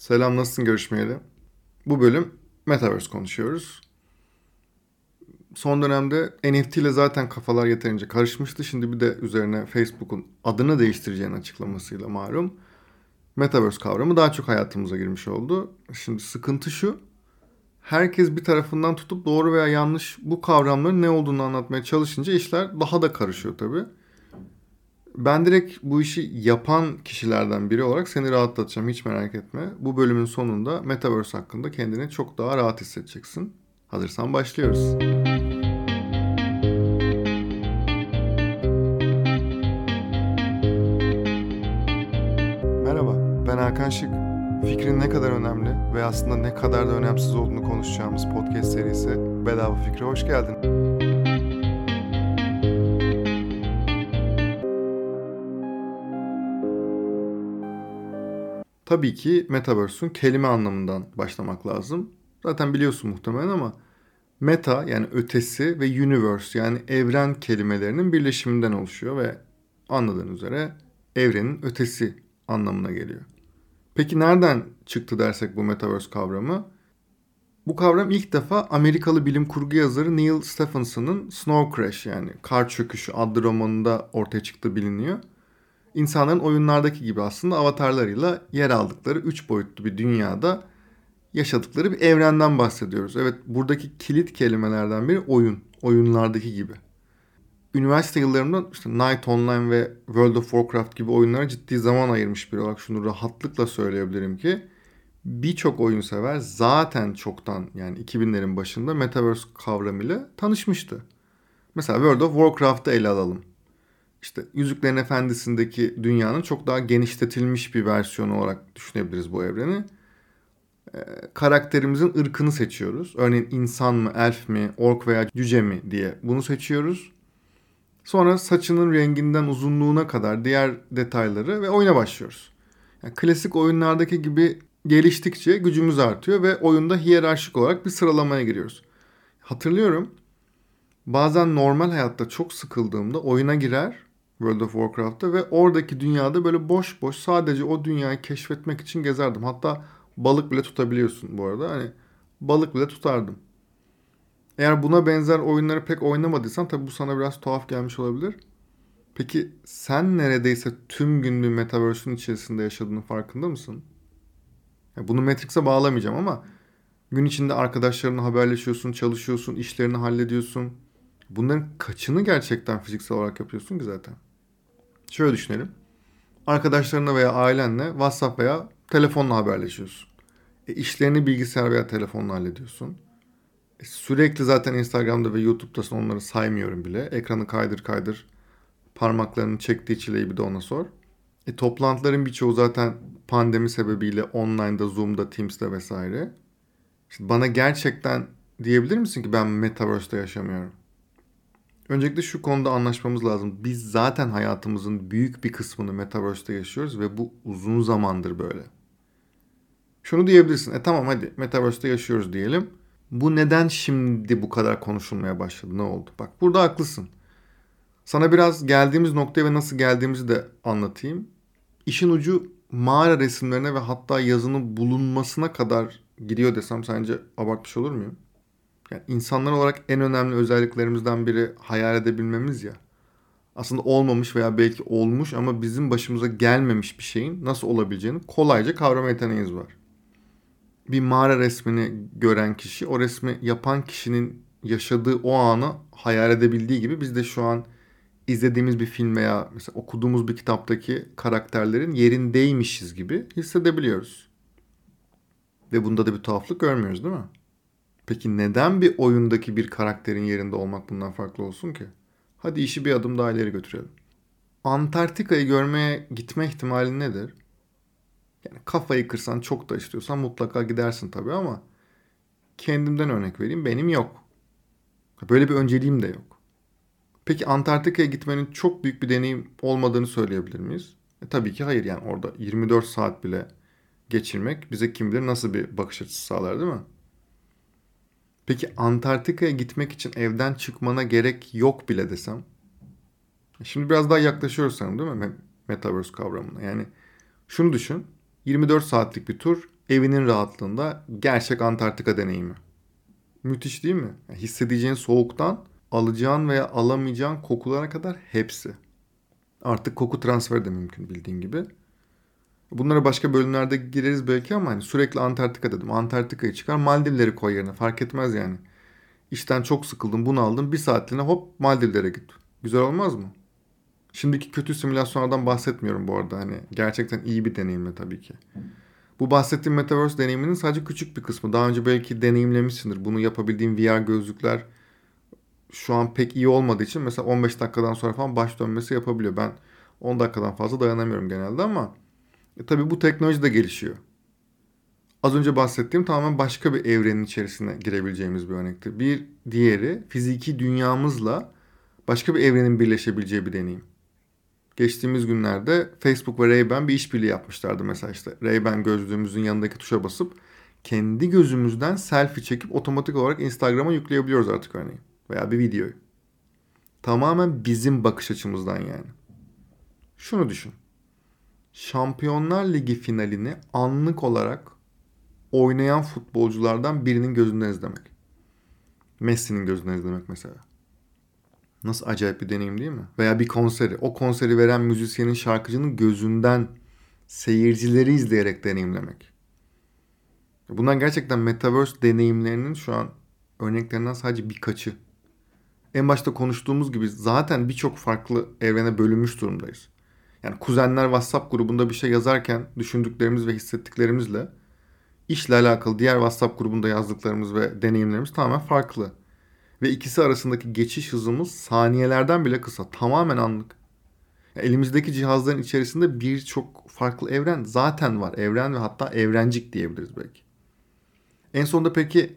Selam nasılsın görüşmeyeli? Bu bölüm Metaverse konuşuyoruz. Son dönemde NFT ile zaten kafalar yeterince karışmıştı. Şimdi bir de üzerine Facebook'un adını değiştireceğini açıklamasıyla malum. Metaverse kavramı daha çok hayatımıza girmiş oldu. Şimdi sıkıntı şu. Herkes bir tarafından tutup doğru veya yanlış bu kavramların ne olduğunu anlatmaya çalışınca işler daha da karışıyor tabii. Ben direkt bu işi yapan kişilerden biri olarak seni rahatlatacağım hiç merak etme. Bu bölümün sonunda Metaverse hakkında kendini çok daha rahat hissedeceksin. Hazırsan başlıyoruz. Merhaba, ben Hakan Şık. Fikrin ne kadar önemli ve aslında ne kadar da önemsiz olduğunu konuşacağımız podcast serisi Bedava Fikre hoş geldin. Tabii ki Metaverse'ün kelime anlamından başlamak lazım. Zaten biliyorsun muhtemelen ama meta yani ötesi ve universe yani evren kelimelerinin birleşiminden oluşuyor ve anladığın üzere evrenin ötesi anlamına geliyor. Peki nereden çıktı dersek bu metaverse kavramı? Bu kavram ilk defa Amerikalı bilim kurgu yazarı Neil Stephenson'ın Snow Crash yani Kar Çöküşü adlı romanında ortaya çıktığı biliniyor insanların oyunlardaki gibi aslında avatarlarıyla yer aldıkları üç boyutlu bir dünyada yaşadıkları bir evrenden bahsediyoruz. Evet buradaki kilit kelimelerden biri oyun. Oyunlardaki gibi. Üniversite yıllarımda işte Night Online ve World of Warcraft gibi oyunlara ciddi zaman ayırmış biri olarak şunu rahatlıkla söyleyebilirim ki birçok oyun sever zaten çoktan yani 2000'lerin başında Metaverse kavramıyla tanışmıştı. Mesela World of Warcraft'ı ele alalım işte Yüzüklerin Efendisi'ndeki dünyanın çok daha genişletilmiş bir versiyonu olarak düşünebiliriz bu evreni. Ee, karakterimizin ırkını seçiyoruz. Örneğin insan mı, elf mi, ork veya cüce mi diye bunu seçiyoruz. Sonra saçının renginden uzunluğuna kadar diğer detayları ve oyuna başlıyoruz. Yani klasik oyunlardaki gibi geliştikçe gücümüz artıyor ve oyunda hiyerarşik olarak bir sıralamaya giriyoruz. Hatırlıyorum bazen normal hayatta çok sıkıldığımda oyuna girer World of Warcraft'ta ve oradaki dünyada böyle boş boş sadece o dünyayı keşfetmek için gezerdim. Hatta balık bile tutabiliyorsun bu arada. Hani balık bile tutardım. Eğer buna benzer oyunları pek oynamadıysan tabi bu sana biraz tuhaf gelmiş olabilir. Peki sen neredeyse tüm gün bir metaverse'ün içerisinde yaşadığının farkında mısın? Bunu Matrix'e bağlamayacağım ama gün içinde arkadaşlarınla haberleşiyorsun, çalışıyorsun, işlerini hallediyorsun. Bunların kaçını gerçekten fiziksel olarak yapıyorsun ki zaten? Şöyle düşünelim. Arkadaşlarına veya ailenle WhatsApp veya telefonla haberleşiyorsun. E, işlerini bilgisayar veya telefonla hallediyorsun. E, sürekli zaten Instagram'da ve YouTube'dasın onları saymıyorum bile. Ekranı kaydır kaydır. Parmaklarını çektiği çileyi bir de ona sor. E, toplantıların birçoğu zaten pandemi sebebiyle online'da, Zoom'da, Teams'te vesaire. Şimdi bana gerçekten diyebilir misin ki ben Metaverse'de yaşamıyorum? Öncelikle şu konuda anlaşmamız lazım. Biz zaten hayatımızın büyük bir kısmını Metaverse'te yaşıyoruz ve bu uzun zamandır böyle. Şunu diyebilirsin. E tamam hadi Metaverse'te yaşıyoruz diyelim. Bu neden şimdi bu kadar konuşulmaya başladı? Ne oldu? Bak burada haklısın. Sana biraz geldiğimiz noktaya ve nasıl geldiğimizi de anlatayım. İşin ucu mağara resimlerine ve hatta yazının bulunmasına kadar gidiyor desem sence abartmış olur muyum? Yani insanlar olarak en önemli özelliklerimizden biri hayal edebilmemiz ya. Aslında olmamış veya belki olmuş ama bizim başımıza gelmemiş bir şeyin nasıl olabileceğini kolayca kavrama yeteneğiniz var. Bir mağara resmini gören kişi o resmi yapan kişinin yaşadığı o anı hayal edebildiği gibi biz de şu an izlediğimiz bir film veya mesela okuduğumuz bir kitaptaki karakterlerin yerindeymişiz gibi hissedebiliyoruz. Ve bunda da bir tuhaflık görmüyoruz değil mi? Peki neden bir oyundaki bir karakterin yerinde olmak bundan farklı olsun ki? Hadi işi bir adım daha ileri götürelim. Antarktika'yı görmeye gitme ihtimali nedir? Yani kafayı kırsan çok da istiyorsan mutlaka gidersin tabii ama kendimden örnek vereyim benim yok. Böyle bir önceliğim de yok. Peki Antarktika'ya gitmenin çok büyük bir deneyim olmadığını söyleyebilir miyiz? E, tabii ki hayır yani orada 24 saat bile geçirmek bize kim bilir nasıl bir bakış açısı sağlar değil mi? Peki Antarktika'ya gitmek için evden çıkmana gerek yok bile desem. Şimdi biraz daha yaklaşıyoruz sanırım değil mi Metaverse kavramına? Yani şunu düşün. 24 saatlik bir tur evinin rahatlığında gerçek Antarktika deneyimi. Müthiş değil mi? Yani hissedeceğin soğuktan alacağın veya alamayacağın kokulara kadar hepsi. Artık koku transferi de mümkün bildiğin gibi. Bunlara başka bölümlerde gireriz belki ama hani sürekli Antarktika dedim. Antarktika'yı çıkar Maldivleri koy yerine fark etmez yani. İşten çok sıkıldım bunu aldım bir saatliğine hop Maldivlere git. Güzel olmaz mı? Şimdiki kötü simülasyonlardan bahsetmiyorum bu arada. Hani gerçekten iyi bir deneyimle tabii ki. Bu bahsettiğim Metaverse deneyiminin sadece küçük bir kısmı. Daha önce belki deneyimlemişsindir. Bunu yapabildiğim VR gözlükler şu an pek iyi olmadığı için mesela 15 dakikadan sonra falan baş dönmesi yapabiliyor. Ben 10 dakikadan fazla dayanamıyorum genelde ama e, tabii bu teknoloji de gelişiyor. Az önce bahsettiğim tamamen başka bir evrenin içerisine girebileceğimiz bir örnekti. Bir diğeri fiziki dünyamızla başka bir evrenin birleşebileceği bir deneyim. Geçtiğimiz günlerde Facebook ve Ray-Ban bir işbirliği yapmışlardı mesela işte. Ray-Ban gözlüğümüzün yanındaki tuşa basıp kendi gözümüzden selfie çekip otomatik olarak Instagram'a yükleyebiliyoruz artık örneğin. Veya bir videoyu. Tamamen bizim bakış açımızdan yani. Şunu düşün. Şampiyonlar Ligi finalini anlık olarak oynayan futbolculardan birinin gözünden izlemek. Messi'nin gözünden izlemek mesela. Nasıl acayip bir deneyim değil mi? Veya bir konseri. O konseri veren müzisyenin şarkıcının gözünden seyircileri izleyerek deneyimlemek. Bunlar gerçekten Metaverse deneyimlerinin şu an örneklerinden sadece birkaçı. En başta konuştuğumuz gibi zaten birçok farklı evrene bölünmüş durumdayız. Yani kuzenler WhatsApp grubunda bir şey yazarken düşündüklerimiz ve hissettiklerimizle işle alakalı diğer WhatsApp grubunda yazdıklarımız ve deneyimlerimiz tamamen farklı. Ve ikisi arasındaki geçiş hızımız saniyelerden bile kısa. Tamamen anlık. Yani elimizdeki cihazların içerisinde birçok farklı evren zaten var. Evren ve hatta evrencik diyebiliriz belki. En sonunda peki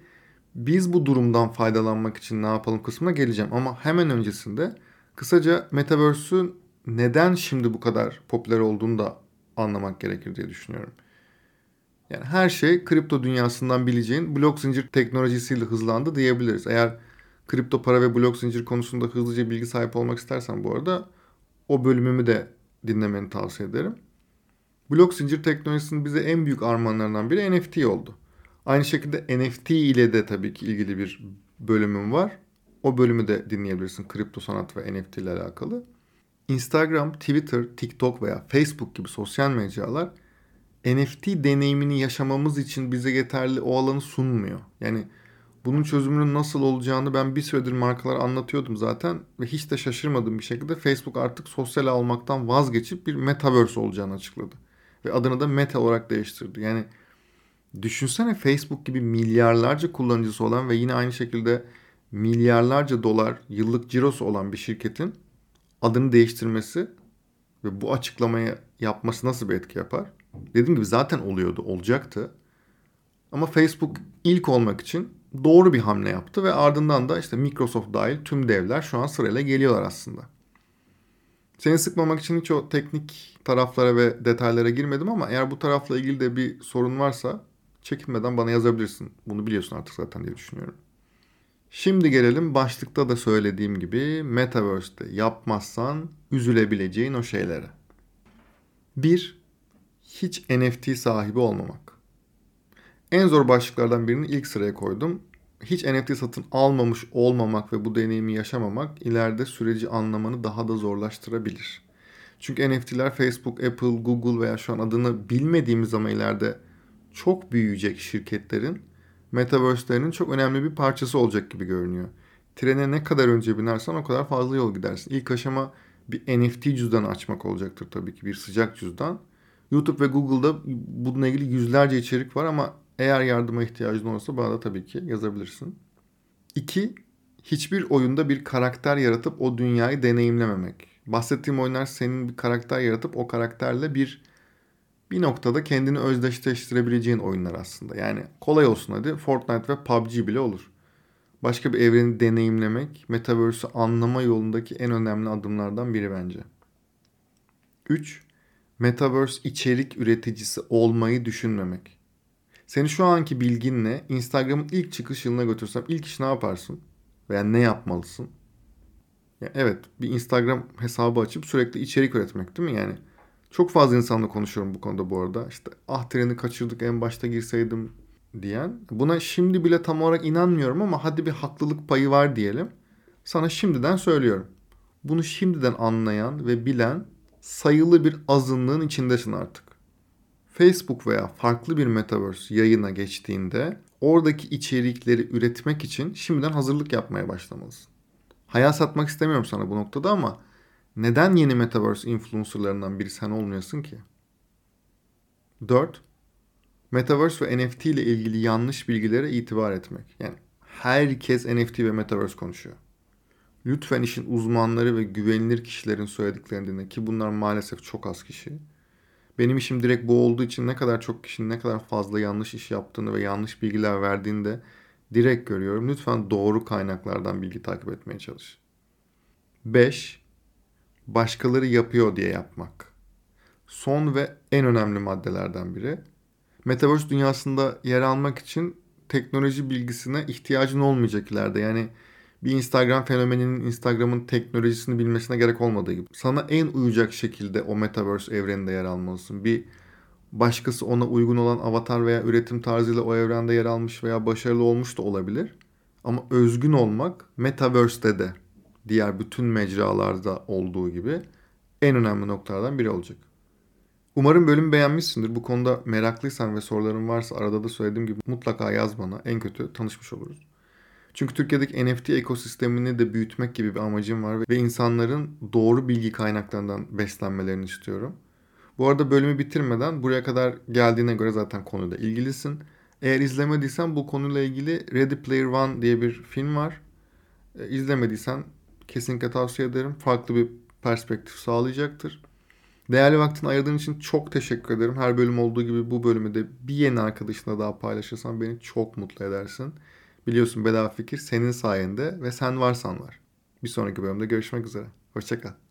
biz bu durumdan faydalanmak için ne yapalım kısmına geleceğim. Ama hemen öncesinde kısaca Metaverse'ün neden şimdi bu kadar popüler olduğunu da anlamak gerekir diye düşünüyorum. Yani her şey kripto dünyasından bileceğin blok zincir teknolojisiyle hızlandı diyebiliriz. Eğer kripto para ve blok zincir konusunda hızlıca bilgi sahibi olmak istersen bu arada o bölümümü de dinlemeni tavsiye ederim. Blok zincir teknolojisinin bize en büyük armağanlarından biri NFT oldu. Aynı şekilde NFT ile de tabii ki ilgili bir bölümüm var. O bölümü de dinleyebilirsin kripto sanat ve NFT ile alakalı. Instagram, Twitter, TikTok veya Facebook gibi sosyal mecralar NFT deneyimini yaşamamız için bize yeterli o alanı sunmuyor. Yani bunun çözümünün nasıl olacağını ben bir süredir markalar anlatıyordum zaten ve hiç de şaşırmadığım bir şekilde Facebook artık sosyal almaktan vazgeçip bir metaverse olacağını açıkladı. Ve adını da Meta olarak değiştirdi. Yani düşünsene Facebook gibi milyarlarca kullanıcısı olan ve yine aynı şekilde milyarlarca dolar yıllık cirosu olan bir şirketin adını değiştirmesi ve bu açıklamayı yapması nasıl bir etki yapar? Dediğim gibi zaten oluyordu, olacaktı. Ama Facebook ilk olmak için doğru bir hamle yaptı ve ardından da işte Microsoft dahil tüm devler şu an sırayla geliyorlar aslında. Seni sıkmamak için hiç o teknik taraflara ve detaylara girmedim ama eğer bu tarafla ilgili de bir sorun varsa çekinmeden bana yazabilirsin. Bunu biliyorsun artık zaten diye düşünüyorum. Şimdi gelelim başlıkta da söylediğim gibi Metaverse'te yapmazsan üzülebileceğin o şeylere. 1. Hiç NFT sahibi olmamak. En zor başlıklardan birini ilk sıraya koydum. Hiç NFT satın almamış olmamak ve bu deneyimi yaşamamak ileride süreci anlamanı daha da zorlaştırabilir. Çünkü NFT'ler Facebook, Apple, Google veya şu an adını bilmediğimiz ama ileride çok büyüyecek şirketlerin metaverse'lerinin çok önemli bir parçası olacak gibi görünüyor. Trene ne kadar önce binersen o kadar fazla yol gidersin. İlk aşama bir NFT cüzdanı açmak olacaktır tabii ki bir sıcak cüzdan. YouTube ve Google'da bununla ilgili yüzlerce içerik var ama eğer yardıma ihtiyacın olursa bana da tabii ki yazabilirsin. 2. Hiçbir oyunda bir karakter yaratıp o dünyayı deneyimlememek. Bahsettiğim oyunlar senin bir karakter yaratıp o karakterle bir bir noktada kendini özdeşleştirebileceğin oyunlar aslında. Yani kolay olsun hadi Fortnite ve PUBG bile olur. Başka bir evreni deneyimlemek, Metaverse'ü anlama yolundaki en önemli adımlardan biri bence. 3. Metaverse içerik üreticisi olmayı düşünmemek. Seni şu anki bilginle Instagram'ın ilk çıkış yılına götürsem ilk iş ne yaparsın? Veya ne yapmalısın? Yani evet bir Instagram hesabı açıp sürekli içerik üretmek değil mi? Yani Çok fazla insanla konuşuyorum bu konuda bu arada. İşte ah treni kaçırdık en başta girseydim diyen. Buna şimdi bile tam olarak inanmıyorum ama hadi bir haklılık payı var diyelim. Sana şimdiden söylüyorum. Bunu şimdiden anlayan ve bilen sayılı bir azınlığın içindesin artık. Facebook veya farklı bir metaverse yayına geçtiğinde oradaki içerikleri üretmek için şimdiden hazırlık yapmaya başlamalısın. Hayal satmak istemiyorum sana bu noktada ama neden yeni metaverse influencerlarından biri sen olmuyorsun ki? 4. Metaverse ve NFT ile ilgili yanlış bilgilere itibar etmek. Yani herkes NFT ve metaverse konuşuyor. Lütfen işin uzmanları ve güvenilir kişilerin söylediklerini dinle ki bunlar maalesef çok az kişi. Benim işim direkt bu olduğu için ne kadar çok kişinin ne kadar fazla yanlış iş yaptığını ve yanlış bilgiler verdiğini de direkt görüyorum. Lütfen doğru kaynaklardan bilgi takip etmeye çalış. 5. Başkaları yapıyor diye yapmak. Son ve en önemli maddelerden biri. Metaverse dünyasında yer almak için teknoloji bilgisine ihtiyacın olmayacak ileride. Yani bir Instagram fenomeninin Instagram'ın teknolojisini bilmesine gerek olmadığı gibi. Sana en uyacak şekilde o Metaverse evreninde yer almalısın. Bir başkası ona uygun olan avatar veya üretim tarzıyla o evrende yer almış veya başarılı olmuş da olabilir. Ama özgün olmak Metaverse'de de diğer bütün mecralarda olduğu gibi en önemli noktalardan biri olacak. Umarım bölümü beğenmişsindir. Bu konuda meraklıysan ve soruların varsa arada da söylediğim gibi mutlaka yaz bana. En kötü tanışmış oluruz. Çünkü Türkiye'deki NFT ekosistemini de büyütmek gibi bir amacım var ve insanların doğru bilgi kaynaklarından beslenmelerini istiyorum. Bu arada bölümü bitirmeden buraya kadar geldiğine göre zaten konuyla ilgilisin. Eğer izlemediysen bu konuyla ilgili Ready Player One diye bir film var. E, izlemediysen kesinlikle tavsiye ederim. Farklı bir perspektif sağlayacaktır. Değerli vaktini ayırdığın için çok teşekkür ederim. Her bölüm olduğu gibi bu bölümü de bir yeni arkadaşına daha paylaşırsan beni çok mutlu edersin. Biliyorsun bedava fikir senin sayende ve sen varsan var. Bir sonraki bölümde görüşmek üzere. Hoşçakal.